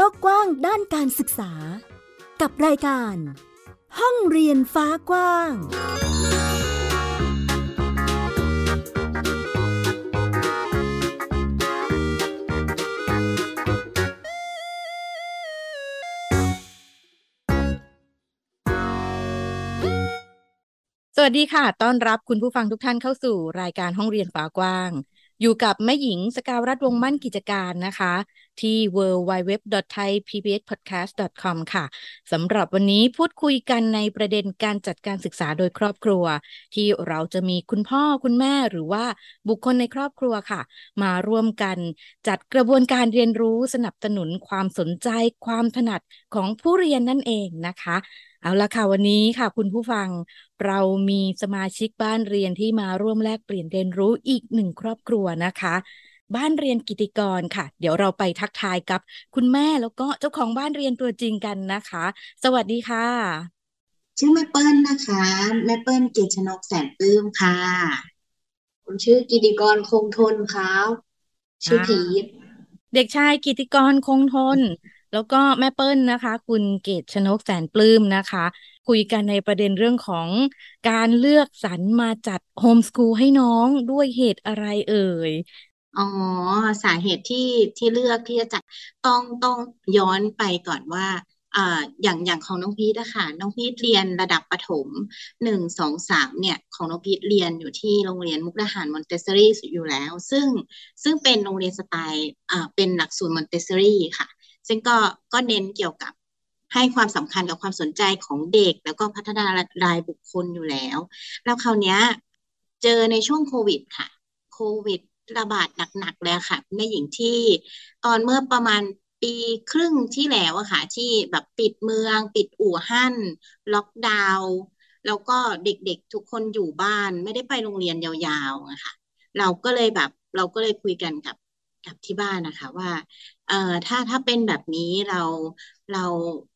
โลกกว้างด้านการศึกษา กับรายการ ห้องเรียนฟ้ากว้าง สวัสดีค่ะ ต้อนรับคุณผู้ฟังทุกท่านเข้าสู่รายการห้องเรียนฟ้ากว้าง อยู่กับแม่หญิงสกาวรัฐวงมั่นกิจการนะคะ ที่ www.thaipbspodcast.com ค่ะสำหรับวันนี้พูดคุยกันในประเด็นการจัดการศึกษาโดยครอบครัว ที่เราจะมีคุณพ่อคุณแม่หรือว่าบุคคลในครอบครัวค่ะ มาร่วมกันจัดกระบวนการเรียนรู้สนับสนุนความสนใจความถนัดของผู้เรียนนั่นเองนะคะ เอาละค่ะวันนี้ค่ะ คุณผู้ฟังเรามีสมาชิกบ้านเรียนที่มาร่วมแลกเปลี่ยนเรียนรู้อีกหนึ่งครอบครัวนะคะ บ้านเรียนกิติกรค่ะ เดี๋ยวเราไปทักทายกับคุณแม่แล้วก็เจ้าของบ้านเรียนตัวจริงกันนะคะ สวัสดีค่ะ ชื่อแม่เปิ้ลนะคะ แม่เปิ้ลเกตชนกแสนปลื้มค่ะผมชื่อกิติกรคงทนครับชื่อพีทเด็กชายกิติกรคงทน แล้วก็แม่เปิ้ลนะคะ คุณเกตชนกแสนปลื้มนะคะ คุยกันในประเด็นเรื่องของการเลือกสรรมาจัด homeschool ให้น้องด้วยเหตุอะไรเอ่อ๋อสาเหตุที่ที่เลือกที่จะจัดต้องต้องย้อนไปก่อนว่าอ่าอย่างอย่างของน้องพีทอะคะน้องพีทเรียนระดับประถมหนึ่งสองสามเนี่ยของน้องพีทเรียนอยู่ที่โรงเรียนมุกดาหารมอนเตสซอรี่อยู่แล้ว ซึ่งซึ่งเป็นโรงเรียนสไตล์อ่าเป็นหลักสูตรมอนเตสซอรี่ค่ะ ซึ่งก็ก็เน้นเกี่ยวกับให้ความสำคัญกับความสนใจของเด็ก แล้วก็พัฒนารายบุคคลอยู่แล้ว แล้วคราวนี้เจอในช่วงโควิดค่ะ โควิดระบาดหนักๆเลยค่ะแม่หญิงที่ตอนเมื่อประมาณปีครึ่งที่แล้วอะค่ะ ที่แบบปิดเมือง ปิดอู่ฮั่นล็อกดาวน์แล้วก็เด็กๆทุกคนอยู่บ้านไม่ได้ไปโรงเรียนยาวๆอะค่ะเราก็เลยแบบเราก็เลยคุยกันกับ กับที่บ้านนะคะว่าเอ่อถ้าถ้าเป็นแบบนี้เราเรา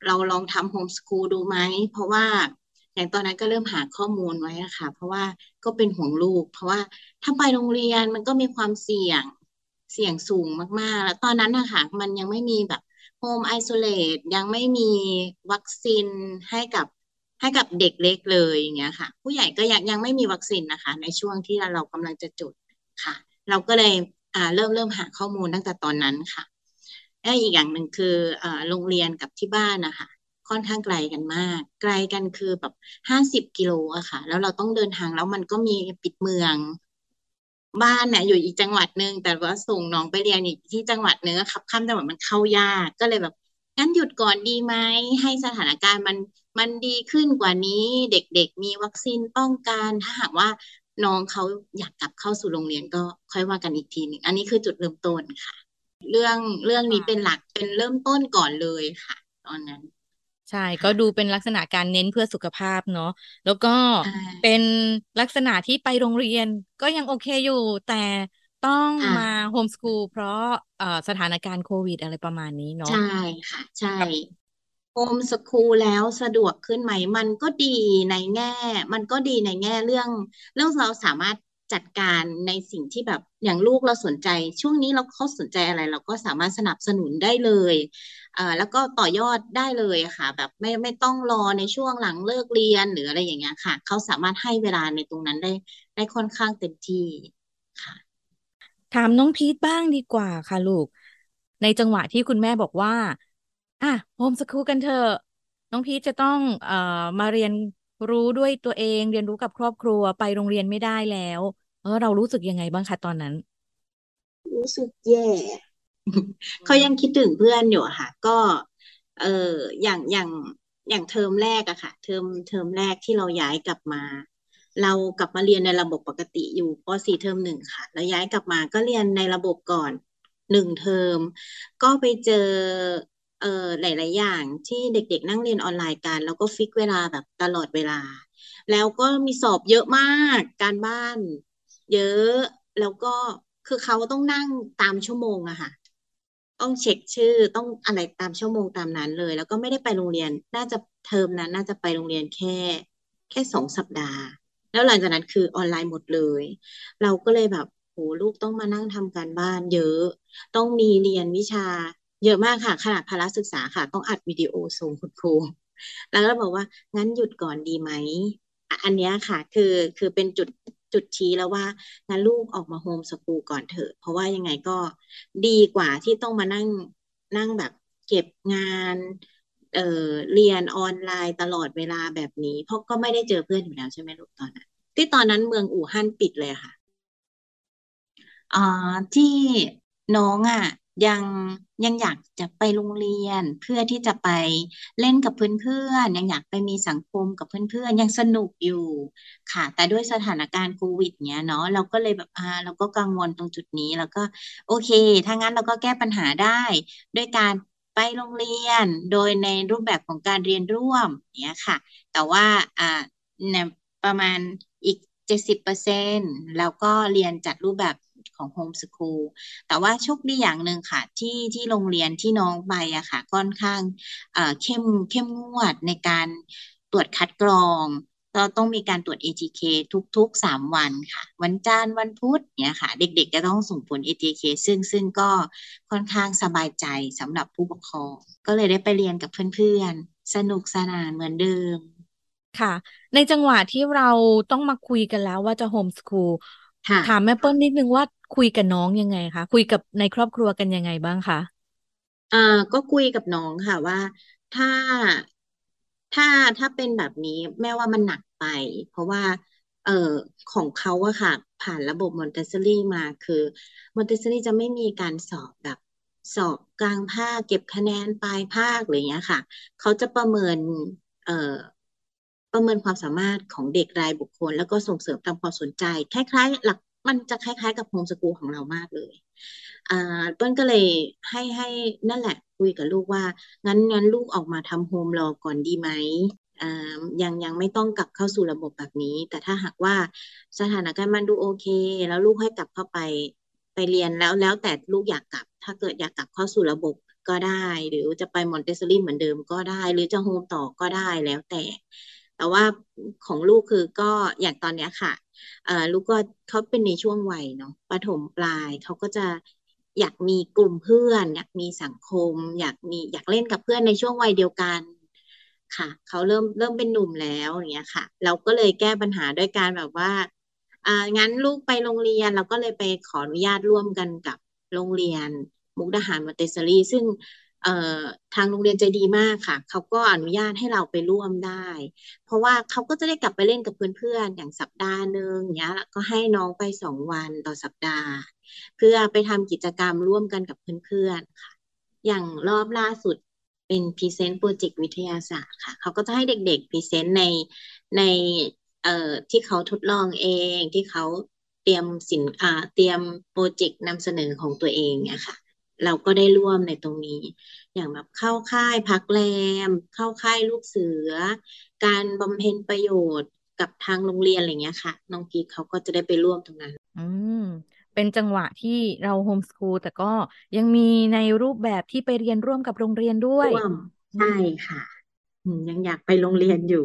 เราลองทำโฮมสคูลดูไหม เพราะว่าอย่างตอนนั้นก็เริ่มหาข้อมูลไว้นะคะเพราะว่าก็เป็นห่วงลูก เพราะว่าถ้าไปโรงเรียนมันก็มีความเสี่ยงเสี่ยงสูงมากๆ แล้วตอนนั้นนะคะมันยังไม่มีแบบโฮมไอโซเลตยังไม่มีวัคซีนให้กับให้กับเด็กเล็กเลยอย่างเงี้ยค่ะ ผู้ใหญ่ก็ยังยังไม่มีวัคซีนนะคะ ในช่วงที่เรากำลังจะจุดค่ะ เราก็เลย อ่าเริ่มเริ่มหาข้อมูลตั้งแต่ตอนนั้นค่ะและอีกอย่างหนึ่งคืออ่าโรงเรียนกับที่บ้านนะคะค่อนข้างไกลกันมาก ไกลกันคือแบบห้าสิบกิโลอะค่ะ แล้วเราต้องเดินทางแล้วมันก็มีปิดเมือง บ้านเนี่ยอยู่อีกจังหวัดหนึ่งแต่ว่าส่งน้องไปเรียนอีกที่จังหวัดหนึ่งขับข้ามจังหวัดมันเข้ายากก็เลยแบบงั้นหยุดก่อนดีไหมให้สถานการณ์มันมันดีขึ้นกว่านี้ เด็กๆ มีวัคซีนป้องกันถ้าหากว่า น้องเขาอยากกลับเข้าสู่โรงเรียนก็ค่อยว่ากันอีกทีหนึ่งอันนี้คือจุดเริ่มต้นค่ะ เรื่องเรื่องนี้เป็นหลักเป็นเริ่มต้นก่อนเลยค่ะ ตอนนั้น ใช่ก็ดูเป็นลักษณะการเน้นเพื่อสุขภาพเนาะแล้วก็ใช่เป็นลักษณะที่ไปโรงเรียนก็ยังโอเคอยู่แต่ต้องค่ะมาโฮมสกูลเพราะเอ่อสถานการณ์โควิดอะไรประมาณนี้เนาะใช่ค่ะ ใช่ โฮมสคูลแล้วสะดวกขึ้นไหม มันก็ดีในแง่ มันก็ดีในแง่เรื่อง เรื่องเราสามารถจัดการในสิ่งที่แบบอย่างลูกเราสนใจ ช่วงนี้เราเขาสนใจอะไร เราก็สามารถสนับสนุนได้เลยอ่าแล้วก็ต่อยอดได้เลยค่ะ แบบไม่ไม่ต้องรอในช่วงหลังเลิกเรียนหรืออะไรอย่างเงี้ยค่ะ เขาสามารถให้เวลาในตรงนั้นได้ได้ค่อนข้างเต็มที่ค่ะ ถามน้องพีทบ้างดีกว่าค่ะลูก ในจังหวะที่คุณแม่บอกว่า อะ homeschool กันเถอะน้องพีทจะต้องเอ่อมาเรียนรู้ด้วยตัวเองเรียนรู้กับครอบครัวไปโรงเรียนไม่ได้แล้ว เออ เรารู้สึกยังไงบ้างคะตอนนั้น รู้สึกแย่ เขายังคิดถึงเพื่อนอยู่อะค่ะ ก็ เอออย่างอย่างอย่างเทอมแรกอะค่ะ เทอมเทอมแรกที่เราย้ายกลับมา เรากลับมาเรียนในระบบปกติอยู่ป .4 เทอมหนึ่งค่ะแล้วย้ายกลับมาก็เรียนในระบบก่อนหนึ่งเทอม ก็ไปเจอ เออหลาย ๆ อย่างที่เด็ก ๆ นั่งเรียนออนไลน์กัน แล้วก็ fix เวลาแบบตลอดเวลา แล้วก็มีสอบเยอะมากการบ้าน เยอะแล้วก็คือเขาต้องนั่งตามชั่วโมงอะค่ะ ต้องเช็คชื่อต้องอะไรตามชั่วโมงตามนั้นเลย แล้วก็ไม่ได้ไปโรงเรียนน่าจะเทอมนั้น น่าจะไปโรงเรียนแค่ แค่สองสัปดาห์ แล้วหลังจากนั้นคือออนไลน์หมดเลย เราก็เลยแบบโหลูกต้องมานั่งทำการบ้านเยอะ ต้องมีเรียนวิชา เยอะมากค่ะขนาดพละศึกษาค่ะ ต้องอัดวิดีโอส่งคุณครูแล้วก็บอกว่างั้นหยุดก่อนดีไหมอันนี้ค่ะ คือคือเป็นจุดจุดชี้แล้วว่างั้นลูกออกมาโฮมสกูลก่อนเถอะ เพราะว่ายังไงก็ดีกว่าที่ต้องมานั่งนั่งแบบเก็บงานเอ่อเรียนออนไลน์ตลอดเวลาแบบนี้ เพราะก็ไม่ได้เจอเพื่อนอยู่แล้วใช่ไหมลูกตอนนั้น ที่ตอนนั้นเมืองอู่ฮั่นปิดเลยค่ะอ่าที่น้องอะ ยังยังอยากจะไปโรงเรียนเพื่อที่จะไปเล่นกับเพื่อนๆยังอยากไปมีสังคมกับเพื่อนๆยังสนุกอยู่ค่ะ แต่ด้วยสถานการณ์โควิดเนี้ยเนาะเราก็เลยแบบอ่าเราก็กังวลตรงจุดนี้แล้วก็ โอเคถ้างั้นเราก็แก้ปัญหาได้ด้วยการไปโรงเรียนโดยในรูปแบบของการเรียนร่วมเนี้ยค่ะ แต่ว่าอ่าเนี่ยประมาณอีกเจ็ดสิบเปอร์เซ็นต์แล้วก็เรียนจัดรูปแบบ ของโฮมสคูลแต่ว่าโชคดีอย่างหนึ่งค่ะที่ที่โรงเรียนที่น้องไปอะค่ะค่อนข้างเข้มเข้มงวดในการตรวจคัดกรองเราต้องมีการตรวจ ATK ทุกๆสามวันค่ะ วันจันทร์วันพุธเนี่ยค่ะ เด็กๆจะต้องส่งผล ATK ซึ่งซึ่งก็ค่อนข้างสบายใจสำหรับผู้ปกครอง ก็เลยได้ไปเรียนกับเพื่อนๆ สนุกสนานเหมือนเดิม ค่ะ ในจังหวะที่เราต้องมาคุยกันแล้วว่าจะโฮมสคูล ถามแม่เปิ้ลนิดนึงว่าคุยกับน้องยังไงคะคุยกับในครอบครัวกันยังไงบ้างคะอ่าก็คุยกับน้องค่ะว่าถ้าถ้าถ้าเป็นแบบนี้แม่ว่ามันหนักไป เพราะว่า เอ่อของเขาอะค่ะ ผ่านระบบมอนเตสซอรี่มาคือมอนเตสซอรี่จะไม่มีการสอบแบบสอบกลางภาคเก็บคะแนนปลายภาคอะไรอย่างเงี้ยค่ะ เขาจะประเมิน เอ่อ ประเมินความสามารถของเด็กรายบุคคล แล้วก็ส่งเสริมตามความสนใจ คล้ายๆ หลักมันจะคล้ายๆ กับโฮมสกูลของเรามากเลยอ่าเปิ้ลก็เลยให้ให้นั่นแหละคุยกับลูกว่า งั้นงั้นลูกออกมาทำโฮมรอก่อนดีไหมอ่ายังยังไม่ต้องกลับเข้าสู่ระบบแบบนี้ แต่ถ้าหากว่าสถานการณ์มันดูโอเค แล้วลูกให้กลับเข้าไปไปเรียนแล้วแล้วแต่ลูกอยากกลับ ถ้าเกิดอยากกลับเข้าสู่ระบบก็ได้ หรือจะไปมอนเตสซอรี่เหมือนเดิมก็ได้ หรือจะโฮมต่อก็ได้แล้วแต่ แต่ว่าของลูกคือก็อย่างตอนเนี้ยค่ะเอ่อลูกก็เขาเป็นในช่วงวัยเนาะประถมปลายเขาก็จะอยากมีกลุ่มเพื่อน อยากมีสังคม อยากมีอยากเล่นกับเพื่อนในช่วงวัยเดียวกันค่ะเขาเริ่มเริ่มเป็นหนุ่มแล้วอย่างเงี้ยค่ะ เราก็เลยแก้ปัญหาด้วยการแบบว่าอ่างั้นลูกไปโรงเรียนเราก็เลยไปขออนุญาตร่วมกันกับโรงเรียนมุกดาหารมอนเตสซอรี่ซึ่ง ทางโรงเรียนใจดีมากค่ะ เขาก็อนุญาตให้เราไปร่วมได้ เพราะว่าเขาก็จะได้กลับไปเล่นกับเพื่อนๆ อย่างสัปดาห์หนึ่งเนี้ยก็ให้น้องไปสองวันต่อสัปดาห์ เพื่อไปทำกิจกรรมร่วมกันกับเพื่อนๆค่ะ อย่างรอบล่าสุดเป็น present project วิทยาศาสตร์ค่ะ เขาก็จะให้เด็กๆ present ในในเอ่อที่เขาทดลองเองที่เขาเตรียมสินอ่าเตรียม project นำเสนอของตัวเองเนี่ยค่ะ เราก็ได้ร่วมในตรงนี้ อย่างแบบเข้าค่ายพักแรม เข้าค่ายลูกเสือ การบำเพ็ญประโยชน์กับทางโรงเรียนอะไรเงี้ยค่ะน้องกีเขาก็จะได้ไปร่วมตรงนั้น อืมเป็นจังหวะที่เราโฮมสคูลแต่ก็ยังมีในรูปแบบที่ไปเรียนร่วมกับโรงเรียนด้วยร่วมใช่ค่ะอืมยังอยากไปโรงเรียนอยู่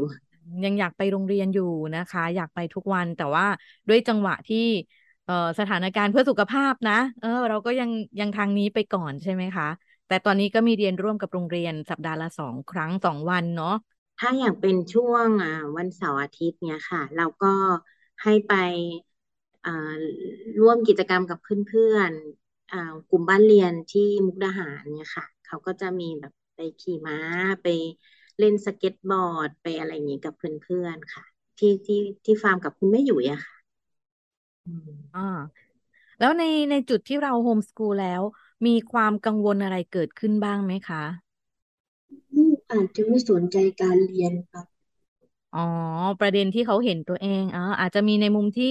ยังอยากไปโรงเรียนอยู่นะคะ อยากไปทุกวันแต่ว่าด้วยจังหวะที่ เอ่อสถานการณ์เพื่อสุขภาพนะ เออ เราก็ยังยังทางนี้ไปก่อนใช่ไหมคะ แต่ตอนนี้ก็มีเรียนร่วมกับโรงเรียนสัปดาห์ละสองครั้งสองวันเนาะถ้าอย่างเป็นช่วงอ่าวันเสาร์อาทิตย์เนี่ยค่ะ เราก็ให้ไปอ่าร่วมกิจกรรมกับเพื่อนๆอ่ากลุ่มบ้านเรียนที่มุกดาหารเนี่ยค่ะ เขาก็จะมีแบบไปขี่ม้าไปเล่นสเก็ตบอร์ด ไปอะไรอย่างนี้กับเพื่อนๆค่ะ ที่ที่ที่ฟาร์มกับคุณแม่หยุยอะค่ะ อืมอ่า แล้วในในจุดที่เราโฮมสคูลแล้ว มีความกังวลอะไรเกิดขึ้นบ้างไหมคะ ลูกอาจจะไม่สนใจการเรียนครับ อ๋อ ประเด็นที่เขาเห็นตัวเองอ๋ออาจจะมีในมุมที่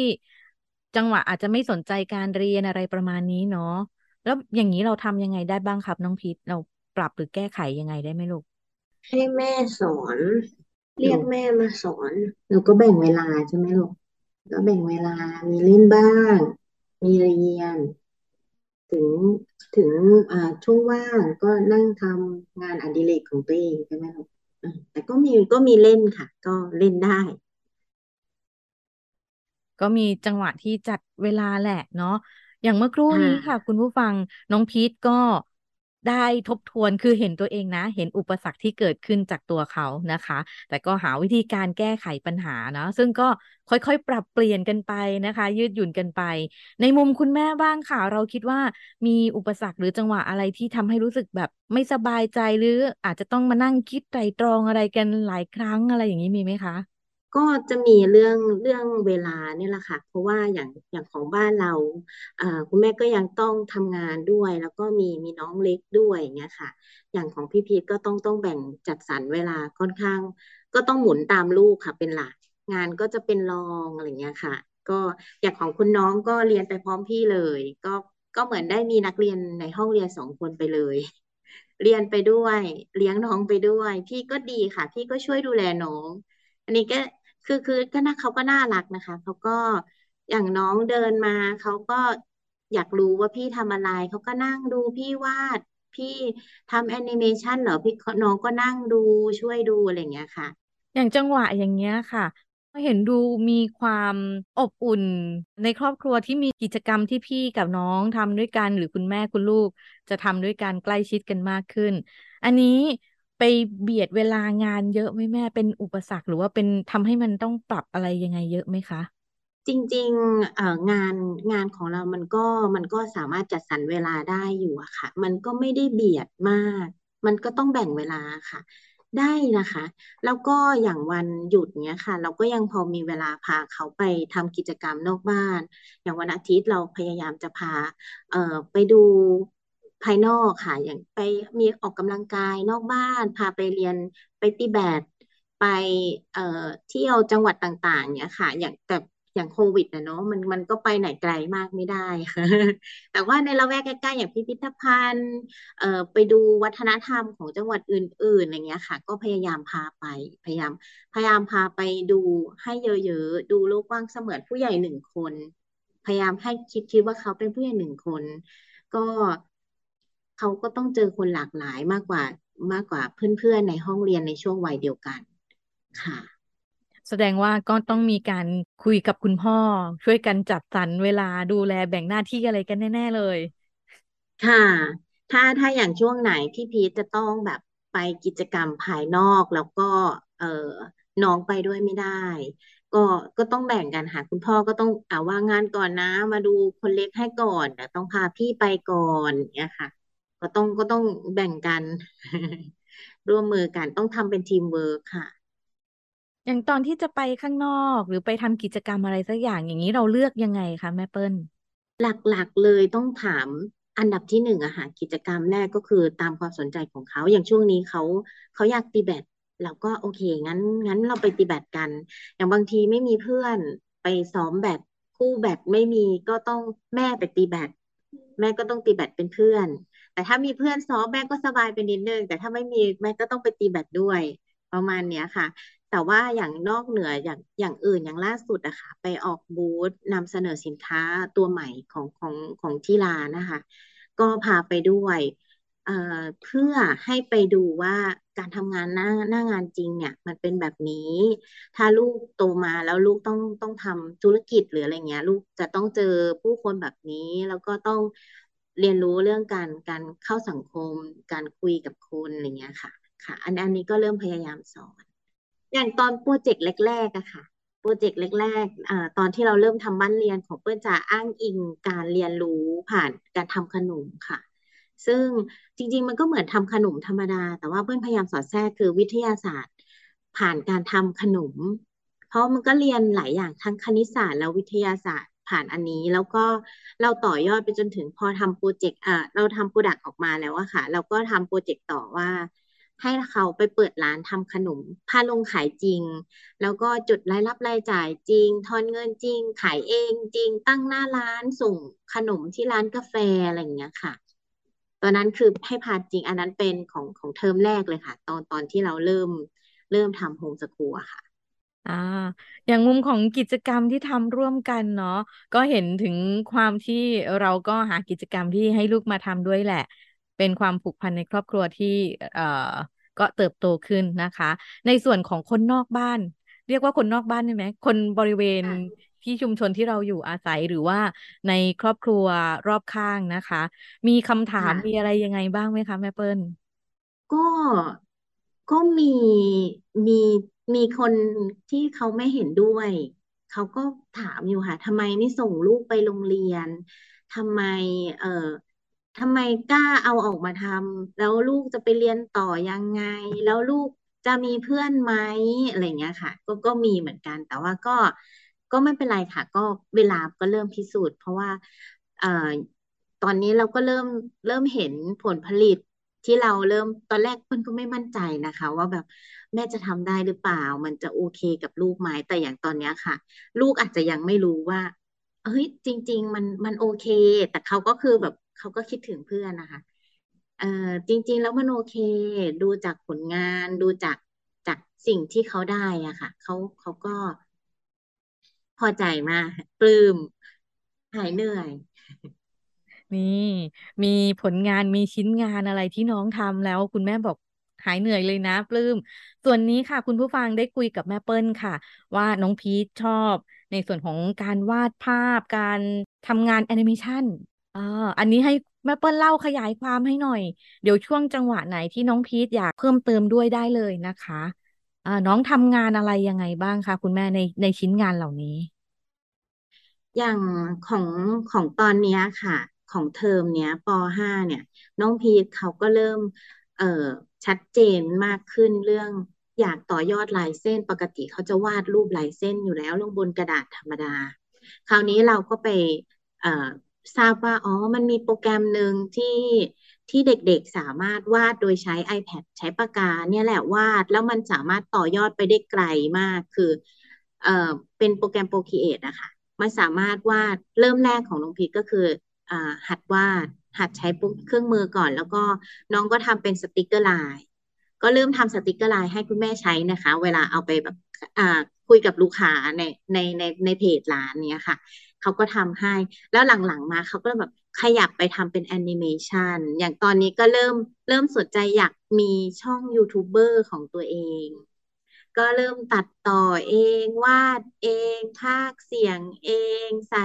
จังหวะอาจจะไม่สนใจการเรียนอะไรประมาณนี้เนาะแล้วอย่างนี้เราทำยังไงได้บ้างครับน้องพีทเราปรับหรือแก้ไขยังไงได้ไหมลูก ให้แม่สอนเรียกแม่มาสอนเราก็แบ่งเวลาใช่ไหมลูก ก็แบ่งเวลามีเล่นบ้าง มีเรียน ถึงถึงอ่าช่วงว่างก็นั่งทำงานอดิเรกของตัวเองใช่ไหมลูกอ่าแต่ก็มีก็มีเล่นค่ะ ก็เล่นได้ ก็มีจังหวะที่จัดเวลาแหละเนาะอย่างเมื่อครู่นี้ค่ะค่ะคุณผู้ฟังน้องพีทก็ ได้ทบทวนคือเห็นตัวเองนะ เห็นอุปสรรคที่เกิดขึ้นจากตัวเขานะคะ แต่ก็หาวิธีการแก้ไขปัญหาเนาะซึ่งก็ค่อยๆ ปรับเปลี่ยนกันไปนะคะ ยืดหยุ่นกันไป ในมุมคุณแม่บ้างค่ะ เราคิดว่ามีอุปสรรคหรือจังหวะอะไรที่ทำให้รู้สึกแบบไม่สบายใจหรืออาจจะต้องมานั่งคิดไตรตรองอะไรกันหลายครั้งอะไรอย่างนี้มีไหมคะ ก็จะมีเรื่องเรื่องเวลาเนี่ยแหละค่ะ เพราะว่าอย่างอย่างของบ้านเราอ่าคุณแม่ก็ยังต้องทำงานด้วย แล้วก็มีมีน้องเล็กด้วยอย่างเงี้ยค่ะ อย่างของพี่พีทก็ต้องต้องแบ่งจัดสรรเวลาค่อนข้าง ก็ต้องหมุนตามลูกค่ะ เป็นหลักงานก็จะเป็นรองอะไรเงี้ยค่ะ ก็อย่างของคุณน้องก็เรียนไปพร้อมพี่เลย ก็ก็เหมือนได้มีนักเรียนในห้องเรียนสองคนไปเลย เรียนไปด้วย เลี้ยงน้องไปด้วย พี่ก็ดีค่ะ พี่ก็ช่วยดูแลน้อง อันนี้ก็ คือคือก็น่าเขาก็น่ารักนะคะเขาก็อย่างน้องเดินมาเขาก็อยากรู้ว่าพี่ทำอะไรเขาก็นั่งดูพี่วาด พี่ทำแอนิเมชันเหรอพี่น้องก็นั่งดูช่วยดูอะไรอย่างเงี้ยค่ะ อย่างจังหวะอย่างเงี้ยค่ะเห็นดูมีความอบอุ่นในครอบครัวที่มีกิจกรรมที่พี่กับน้องทำด้วยกัน หรือคุณแม่คุณลูกจะทำด้วยกันใกล้ชิดกันมากขึ้น อันนี้ ไปเบียดเวลางานเยอะไหมแม่ เป็นอุปสรรคหรือว่าเป็นทำให้มันต้องปรับอะไรยังไงเยอะไหมคะ จริงๆเอ่องานงานของเรามันก็มันก็สามารถจัดสรรเวลาได้อยู่อะค่ะ มันก็ไม่ได้เบียดมาก มันก็ต้องแบ่งเวลาค่ะ ได้นะคะ แล้วก็อย่างวันหยุดเนี้ยค่ะ เราก็ยังพอมีเวลาพาเขาไปทำกิจกรรมนอกบ้าน อย่างวันอาทิตย์เราพยายามจะพาเอ่อไปดู ภายนอกค่ะ อย่างไปมีออกกำลังกายนอกบ้าน พาไปเรียนไปตีแบดไปเอ่อเที่ยวจังหวัดต่างๆเนี้ยค่ะ อย่างแต่อย่างโควิดนะเนาะมันมันก็ไปไหนไกลมากไม่ได้ แต่ว่าในละแวกใกล้ๆอย่างพิพิธภัณฑ์เอ่อไปดูวัฒนธรรมของจังหวัดอื่นๆอะไรเงี้ยค่ะ ก็พยายามพาไปพยายาม พยายามพาไปดูให้เยอะๆดูโลกกว้างเสมือนผู้ใหญ่หนึ่งคน พยายามให้คิดคิดว่าเขาเป็นผู้ใหญ่หนึ่งคน ก็ เขาก็ต้องเจอคนหลากหลายมากกว่ามากกว่าเพื่อนๆในห้องเรียนในช่วงวัยเดียวกันค่ะ แสดงว่าก็ต้องมีการคุยกับคุณพ่อ ช่วยกันจัดสรรเวลาดูแลแบ่งหน้าที่อะไรกันแน่ ๆเลย ค่ะ ถ้าถ้าอย่างช่วงไหนพี่พีทจะต้องแบบไปกิจกรรมภายนอกแล้วก็เออน้องไปด้วยไม่ได้ก็ก็ต้องแบ่งกันหาคุณพ่อก็ต้องอ่าว่างงานก่อนนะ มาดูคนเล็กให้ก่อนแต่ต้องพาพี่ไปก่อนเนี่ยค่ะ ก็ต้องก็ต้องแบ่งกัน ร่วมมือกันต้องทำเป็นทีมเวิร์คค่ะ อย่างตอนที่จะไปข้างนอกหรือไปทำกิจกรรมอะไรสักอย่างอย่างนี้เราเลือกยังไงคะแม่เปิ้ล หลักๆเลยต้องถามอันดับที่หนึ่งอะค่ะกิจกรรมแรกก็คือตามความสนใจของเขาอย่างช่วงนี้เขาเขาอยากตีแบดเราก็โอเค งั้น งั้นเราไปตีแบดกัน อย่างบางทีไม่มีเพื่อนไปซ้อมแบดคู่แบดไม่มีก็ต้องแม่ไปตีแบดแม่ก็ต้องตีแบดเป็นเพื่อน แต่ถ้ามีเพื่อนซ้อมแม่ก็สบายไปนิดนึง แต่ถ้าไม่มีแม่ก็ต้องไปตีแบดด้วย ประมาณเนี้ยค่ะ แต่ว่าอย่างนอกเหนืออย่างอย่างอื่นอย่างล่าสุดอะค่ะ ไปออกบูธนำเสนอสินค้าตัวใหม่ของของของที่ร้านนะคะ ก็พาไปด้วยเอ่อเพื่อให้ไปดูว่าการทำงานหน้าหน้างานจริงเนี่ย มันเป็นแบบนี้ ถ้าลูกโตมาแล้วลูกต้องต้องทำธุรกิจหรืออะไรเงี้ย ลูกจะต้องเจอผู้คนแบบนี้แล้วก็ต้อง เรียนรู้เรื่องการการเข้าสังคม การคุยกับคนอะไรเงี้ยค่ะ ค่ะ อันอันนี้ก็เริ่มพยายามสอน อย่างตอนโปรเจกต์แรกๆอะค่ะโปรเจกต์แรกๆอตอนที่เราเริ่มทำบ้านเรียนของเปิ้ลจะอ้างอิงการเรียนรู้ผ่านการทำขนมค่ะ ซึ่งจริง ๆ มันก็เหมือนทำขนมธรรมดา แต่ว่าเปิ้ลพยายามสอดแทรกคือวิทยาศาสตร์ ผ่านการทำขนม เพราะมันก็เรียนหลายอย่างทั้งคณิตศาสตร์และวิทยาศาสตร์ ผ่านอันนี้แล้วก็เราต่อยอดไปจนถึงพอทำ project อ่าเราทำ product ออกมาแล้วอะค่ะ เราก็ทำ project ต่อว่า ให้เขาไปเปิดร้านทำขนมพาลงขายจริง แล้วก็จดรายรับรายจ่ายจริง ทอนเงินจริง ขายเองจริง ตั้งหน้าร้านส่งขนมที่ร้านกาแฟอะไรอย่างเงี้ยค่ะตอนนั้นคือให้พาจริงอันนั้นเป็นของของเทอมแรกเลยค่ะ ตอนตอนที่เราเริ่มเริ่มทำโฮมสคูลอะค่ะ อ่า อย่างมุมของกิจกรรมที่ทำร่วมกันเนาะก็เห็นถึงความที่เราก็หากิจกรรมที่ให้ลูกมาทำด้วยแหละ เป็นความผูกพันในครอบครัวที่เอ่อก็เติบโตขึ้นนะคะ ในส่วนของคนนอกบ้าน เรียกว่าคนนอกบ้านได้ไหมคนบริเวณค่ะ ที่ชุมชนที่เราอยู่อาศัยหรือว่าในครอบครัวรอบข้างนะคะ มีคำถามค่ะ มีอะไรยังไงบ้างไหมคะแม่เปิ้ลก็ก็มีมี มีคนที่เขาไม่เห็นด้วย เขาก็ถามอยู่ค่ะทำไมไม่ส่งลูกไปโรงเรียนทำไม เอ่อทำไมกล้าเอาออกมาทำแล้วลูกจะไปเรียนต่อยังไง แล้วลูกจะมีเพื่อนไหมอะไรเงี้ยค่ะ ก็ก็มีเหมือนกัน แต่ว่าก็ก็ไม่เป็นไรค่ะ ก็เวลาก็เริ่มพิสูจน์ เพราะว่าเอ่อตอนนี้เราก็เริ่มเริ่มเห็นผลผลิต ที่เราเริ่มตอนแรกเพิ่นก็ไม่มั่นใจนะคะ ว่าแบบแม่จะทำได้หรือเปล่า มันจะโอเคกับลูกไหมแต่อย่างตอนเนี้ยค่ะ ลูกอาจจะยังไม่รู้ว่าเฮ้ยจริง ๆ มันมันโอเค แต่เขาก็คือแบบเขาก็คิดถึงเพื่อนนะคะเอ่อจริง ๆ แล้วมันโอเค ดูจากผลงานดูจากจากสิ่งที่เขาได้อะค่ะเขาเขาก็พอใจมากปลื้มหายเหนื่อย นี่ มีผลงานมีชิ้นงานอะไรที่น้องทำแล้ว คุณแม่บอกหายเหนื่อยเลยนะปลื้มส่วนนี้ค่ะ คุณผู้ฟังได้คุยกับแม่เปิ้ลค่ะ ว่าน้องพีชชอบ ในส่วนของการวาดภาพ การทำงานแอนิเมชันอ่าอันนี้ให้แม่เปิ้ลเล่าขยายความให้หน่อย เดี๋ยวช่วงจังหวะไหนที่น้องพีชอยากเพิ่มเติมด้วยได้เลยนะคะอ่าน้องทำงานอะไรยังไงบ้างคะคุณแม่ในในชิ้นงานเหล่านี้อย่างของของตอนเนี้ยค่ะ ของเทอมเนี้ยป .5 เนี่ย น้องพีทเขาก็เริ่ม เอ่อชัดเจนมากขึ้นเรื่องอยากต่อยอดลายเส้นปกติเขาจะวาดรูปลายเส้นอยู่แล้วลงบนกระดาษธรรมดา คราวนี้เราก็ไปเอ่อทราบว่าอ๋อมันมีโปรแกรมหนึ่งที่ที่เด็กๆสามารถวาดโดยใช้ iPad ใช้ปากกา เนี่ยแหละวาดแล้วมันสามารถต่อยอดไปได้ไกลมากคือเอ่อเป็นโปรแกรม Procreate นะคะมันสามารถวาดเริ่มแรกของน้องพีทก็คือ หัดวาด หัดใช้ปุ๊บเครื่องมือก่อน แล้วก็น้องก็ทำเป็นสติกเกอร์ลายก็เริ่มทำสติกเกอร์ลายให้คุณแม่ใช้นะคะ เวลาเอาไปแบบอ่าคุยกับลูกค้าในในในในเพจร้านเนี้ยค่ะเขาก็ทำให้ แล้วหลังๆมาเขาก็แบบขยับไปทำเป็นแอนิเมชันอย่างตอนนี้ก็เริ่มเริ่มสนใจอยากมีช่องยูทูบเบอร์ของตัวเอง ก็เริ่มตัดต่อเองวาดเองพากเสียงเองใส่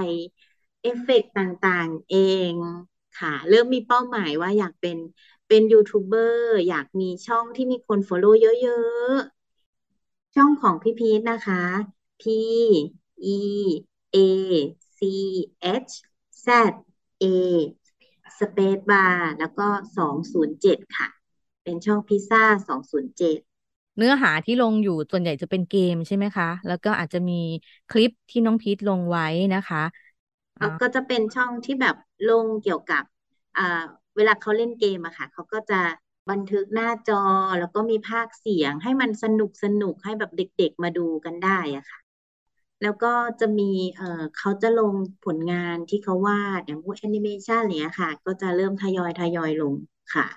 เอฟเฟกต์ต่างๆเองค่ะ เริ่มมีเป้าหมายว่าอยากเป็นเป็นยูทูบเบอร์อยากมีช่องที่มีคน follow เยอะๆ ช่องของพี่พีทนะคะ P E A C H Z A Space Bar แล้วก็สองศูนย์เจ็ดค่ะ เป็นช่องพิซซ่าสองศูนย์เจ็ดเนื้อหาที่ลงอยู่ส่วนใหญ่จะเป็นเกมใช่ไหมคะ แล้วก็อาจจะมีคลิปที่น้องพีทลงไว้นะคะ ก็จะเป็นช่องที่แบบลงเกี่ยวกับอ่าเวลาเขาเล่นเกมอะค่ะเขาก็จะบันทึกหน้าจอแล้วก็มีพากย์เสียงให้มันสนุกสนุกให้แบบเด็กๆมาดูกันได้อะค่ะ แล้วก็จะมีเอ่อเขาจะลงผลงานที่เขาวาดอย่างพวกแอนิเมชันอะไรเนี้ยค่ะ ก็จะเริ่มทยอยทยอยลงค่ะ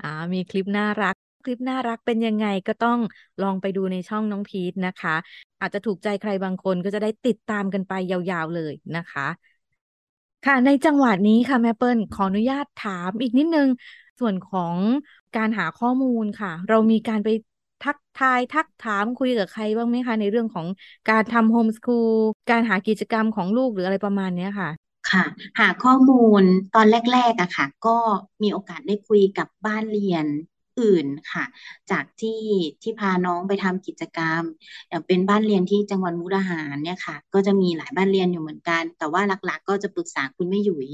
อ่ามีคลิปน่ารักค ลิปน่ารักเป็นยังไงก็ต้องลองไปดูในช่องน้องพีทนะคะ อาจจะถูกใจใครบางคนก็จะได้ติดตามกันไปยาวๆเลยนะคะ ค่ะในจังหวะนี้ค่ะแม่เปิลขออนุญาตถามอีกนิดนึง ส่วนของการหาข้อมูลค่ะ เรามีการไปทักทายทักถามคุยกับใครบ้างไหมคะ ในเรื่องของการทำโฮมสคูลการหากิจกรรมของลูกหรืออะไรประมาณนี้ค่ะ ค่ะ หาข้อมูลตอนแรกๆอะค่ะ ก็มีโอกาสได้คุยกับบ้านเรียน อื่นค่ะ จากที่ที่พาน้องไปทำกิจกรรม อย่างเป็นบ้านเรียนที่จังหวัดมุกดาหารเนี่ยค่ะ ก็จะมีหลายบ้านเรียนอยู่เหมือนกัน แต่ว่าหลักๆ ก็จะปรึกษาคุณแม่หยุย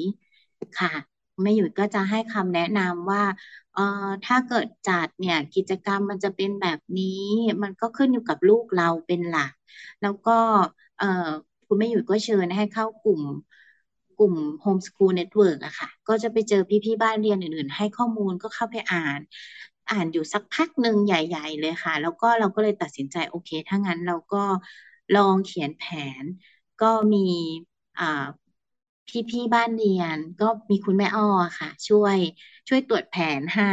ค่ะคุณแม่หยุยก็จะให้คำแนะนำว่าเอ่อถ้าเกิดจัดเนี่ยกิจกรรมมันจะเป็นแบบนี้ มันก็ขึ้นอยู่กับลูกเราเป็นหลัก แล้วก็เอ่อคุณแม่หยุยก็เชิญให้เข้ากลุ่มกลุ่ม Homeschool Network อะค่ะ ก็จะไปเจอพี่ๆบ้านเรียนอื่นๆ ให้ข้อมูลก็เข้าไปอ่าน อ่านอยู่สักพักหนึ่งใหญ่ ๆ เลยค่ะ แล้วก็เราก็เลยตัดสินใจโอเค ถ้างั้นเราก็ลองเขียนแผน ก็มีอ่าพี่ๆบ้านเรียน ก็มีคุณแม่อ้อค่ะ ช่วยช่วยตรวจแผนให้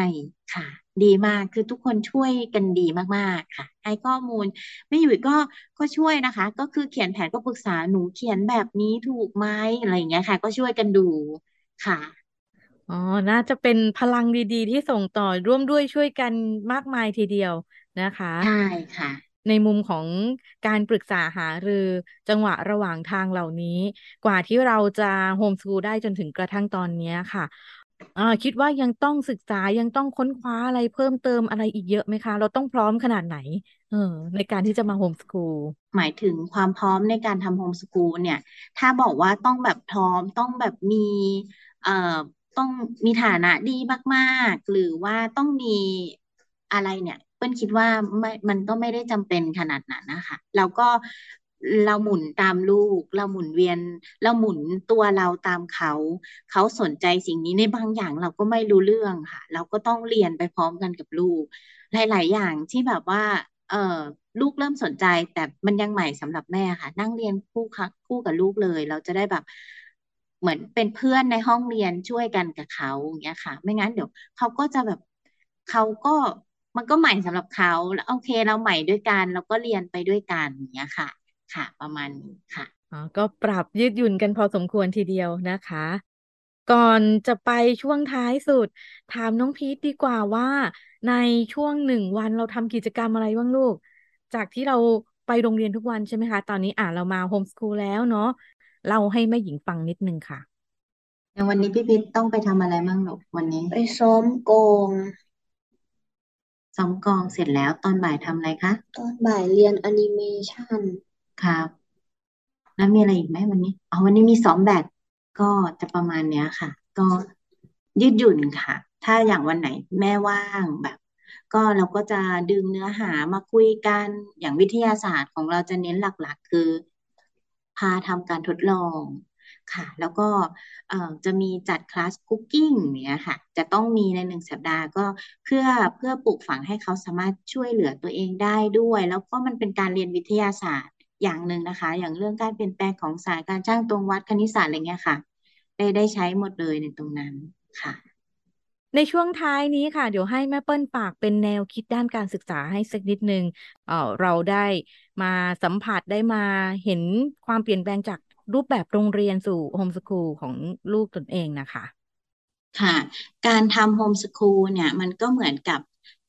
ค่ะ ดีมากคือทุกคนช่วยกันดีมากๆค่ะ ให้ข้อมูลแม่หยุยก็ก็ช่วยนะคะ ก็คือเขียนแผนก็ปรึกษาหนูเขียนแบบนี้ถูกไหมอะไรอย่างเงี้ยค่ะ ก็ช่วยกันดูค่ะ อ๋อ น่าจะเป็นพลังดีๆ ที่ส่งต่อร่วมด้วยช่วยกันมากมายทีเดียวนะคะ ใช่ค่ะ ในมุมของการปรึกษาหารือจังหวะระหว่างทางเหล่านี้ กว่าที่เราจะโฮมสกูลได้จนถึงกระทั่งตอนนี้ค่ะอ่าคิดว่ายังต้องศึกษายังต้องค้นคว้าอะไรเพิ่มเติมอะไรอีกเยอะไหมคะ เราต้องพร้อมขนาดไหน เออ ในการที่จะมาโฮมสกูล หมายถึงความพร้อมในการทำโฮมสกูลเนี่ย ถ้าบอกว่าต้องแบบพร้อมต้องแบบมีเอ่อ ต้องมีฐานะดีมากๆ หรือว่าต้องมีอะไรเนี่ย เปิ้ลคิดว่าไม่มันก็ไม่ได้จำเป็นขนาดนั้นนะคะแล้วก็เราหมุนตามลูก เราหมุนเวียน เราหมุนตัวเราตามเขา เขาสนใจสิ่งนี้ในบางอย่างเราก็ไม่รู้เรื่องค่ะ เราก็ต้องเรียนไปพร้อมกันกับลูก หลาย ๆ อย่างที่แบบว่า เออลูกเริ่มสนใจ แต่มันยังใหม่สำหรับแม่ค่ะ นั่งเรียนคู่ค่ะคู่กับลูกเลย เราจะได้แบบ เหมือนเป็นเพื่อนในห้องเรียนช่วยกันกับเขาอย่างเงี้ยค่ะ ไม่งั้นเดี๋ยวเขาก็จะแบบเขาก็มันก็ใหม่สำหรับเขาแล้วโอเคเราใหม่ด้วยกันเราก็เรียนไปด้วยกันอย่างเงี้ยค่ะ ค่ะ ประมาณนี้ค่ะอ๋อก็ปรับยืดหยุ่นกันพอสมควรทีเดียวนะคะ ก่อนจะไปช่วงท้ายสุด ถามน้องพีทดีกว่าว่า ในช่วงหนึ่งวันเราทำกิจกรรมอะไรบ้างลูก จากที่เราไปโรงเรียนทุกวันใช่ไหมคะ ตอนนี้อ่าเรามาโฮมสคูลแล้วเนาะ เล่าให้แม่หญิงฟังนิดนึงค่ะอย่างวันนี้พี่พิษต้องไปทำอะไรบ้างลูกวันนี้ ไปซ้อมกลองซ้อมกลองเสร็จแล้วตอนบ่ายทำอะไรคะ ตอนบ่ายเรียนแอนิเมชันครับ แล้วมีอะไรอีกไหมวันนี้อ๋อวันนี้มีซ้อมแบดก็จะประมาณเนี้ยค่ะ ก็ยืดหยุ่นค่ะ ถ้าอย่างวันไหนแม่ว่างแบบ ก็เราก็จะดึงเนื้อหามาคุยกันอย่างวิทยาศาสตร์ของเราจะเน้นหลักๆ คือ พาทำการทดลองค่ะ แล้วก็จะมีจัดคลาสคุกกิ้งเนี้ยค่ะ จะต้องมีในหนึ่งสัปดาห์ก็เพื่อเพื่อปลูกฝังให้เขาสามารถช่วยเหลือตัวเองได้ด้วย แล้วก็มันเป็นการเรียนวิทยาศาสตร์อย่างหนึ่งนะคะ อย่างเรื่องการเปลี่ยนแปลงของสายการช่างตวงวัดคณิตศาสตร์อะไรเงี้ยค่ะ ได้ได้ใช้หมดเลยในตรงนั้นค่ะ ในช่วงท้ายนี้ค่ะ เดี๋ยวให้แม่เปิ้ลฝากเป็นแนวคิดด้านการศึกษาให้สักนิดนึงเอ่อเราได้มาสัมผัสได้มาเห็นความเปลี่ยนแปลงจากรูปแบบโรงเรียนสู่โฮมสคูลของลูกตนเองนะคะ ค่ะ การทำโฮมสคูลเนี่ย มันก็เหมือนกับ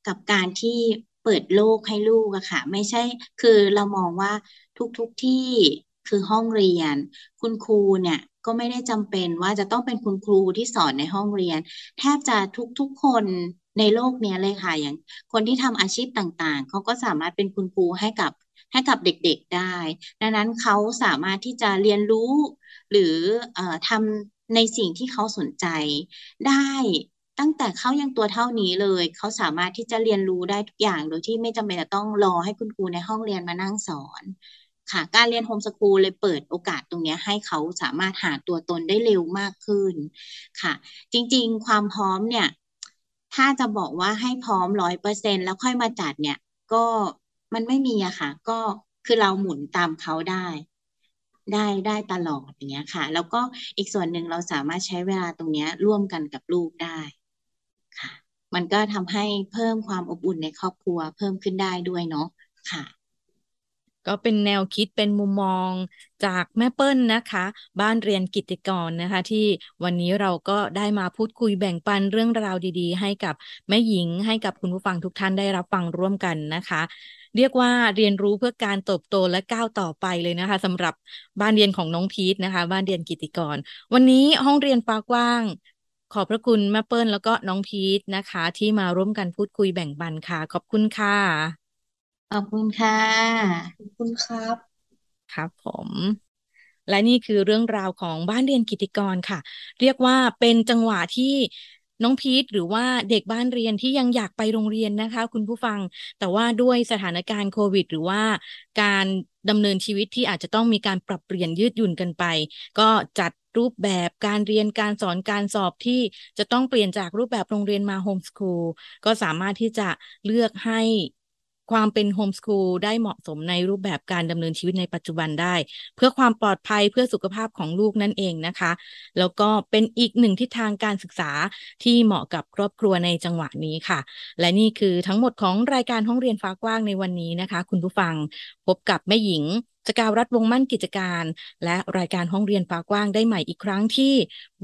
กับการที่เปิดโลกให้ลูกอะค่ะ ไม่ใช่คือเรามองว่าทุกๆที่คือห้องเรียน คุณครูเนี่ย ก็ไม่ได้จำเป็นว่าจะต้องเป็นคุณครูที่สอนในห้องเรียน แทบจะทุกๆคนในโลกนี้เลยค่ะอย่าง คนที่ทำอาชีพต่างๆ เขาก็สามารถเป็นคุณครูให้กับให้กับเด็กๆได้ ดังนั้นเขาสามารถที่จะเรียนรู้ หรืออ่อทำในสิ่งที่เขาสนใจได้ตั้งแต่เขายังตัวเท่านี้เลย เขาสามารถที่จะเรียนรู้ได้ทุกอย่างโดยที่ไม่จำเป็นจะต้องรอให้คุณครูในห้องเรียนมานั่งสอน ค่ะ การเรียนโฮมสคูลเลยเปิดโอกาสตรงนี้ให้เขาสามารถหาตัวตนได้เร็วมากขึ้นค่ะ จริงๆ ความพร้อมเนี่ย ถ้าจะบอกว่าให้พร้อมร้อยเปอร์เซ็นแล้วค่อยมาจัดเนี่ย ก็มันไม่มีอะค่ะ ก็คือเราหมุนตามเขาได้ได้ได้ตลอดอย่างเงี้ยค่ะ แล้วก็อีกส่วนหนึ่งเราสามารถใช้เวลาตรงเนี้ยร่วมกันกับลูกได้ค่ะ มันก็ทำให้เพิ่มความอบอุ่นในครอบครัวเพิ่มขึ้นได้ด้วยเนาะค่ะ ก็เป็นแนวคิดเป็นมุมมองจากแม่เปิ้ลนะคะ บ้านเรียนกิติกรนะคะ ที่วันนี้เราก็ได้มาพูดคุยแบ่งปันเรื่องราวดีๆ ให้กับแม่หญิงให้กับคุณผู้ฟังทุกท่านได้รับฟังร่วมกันนะคะ เรียกว่าเรียนรู้เพื่อการเติบโตและก้าวต่อไปเลยนะคะสำหรับบ้านเรียนของน้องพีทนะคะ บ้านเรียนกิตติกร วันนี้ห้องเรียนฟ้ากว้างขอบพระคุณแม่เปิ้ลแล้วก็น้องพีทนะคะ ที่มาร่วมกันพูดคุยแบ่งปันค่ะ ขอบคุณค่ะ ขอบคุณค่ะ ขอบคุณครับ ครับผม และนี่คือเรื่องราวของบ้านเรียนกิตติกรค่ะ เรียกว่าเป็นจังหวะที่น้องพีทหรือว่าเด็กบ้านเรียนที่ยังอยากไปโรงเรียนนะคะ คุณผู้ฟังแต่ว่าด้วยสถานการณ์โควิด หรือว่าการดำเนินชีวิตที่อาจจะต้องมีการปรับเปลี่ยนยืดหยุ่นกันไป ก็จัดรูปแบบการเรียนการสอนการสอบที่จะต้องเปลี่ยนจากรูปแบบโรงเรียนมาโฮมสคูลก็สามารถที่จะเลือกให้ ความเป็นโฮมสคูลได้เหมาะสมในรูปแบบการดำเนินชีวิตในปัจจุบันได้ เพื่อความปลอดภัยเพื่อสุขภาพของลูกนั่นเองนะคะ แล้วก็เป็นอีกหนึ่งทิศทางการศึกษาที่เหมาะกับครอบครัวในจังหวะนี้ค่ะ และนี่คือทั้งหมดของรายการห้องเรียนฟ้ากว้างในวันนี้นะคะ คุณผู้ฟังพบกับแม่หญิงสกาวรัฐวงมั่นกิจการ และรายการห้องเรียนฟ้ากว้างได้ใหม่อีกครั้งที่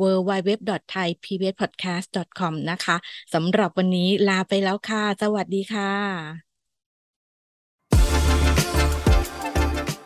www.thaipbspodcast.com นะคะสำหรับวันนี้ลาไปแล้วค่ะ สวัสดีค่ะ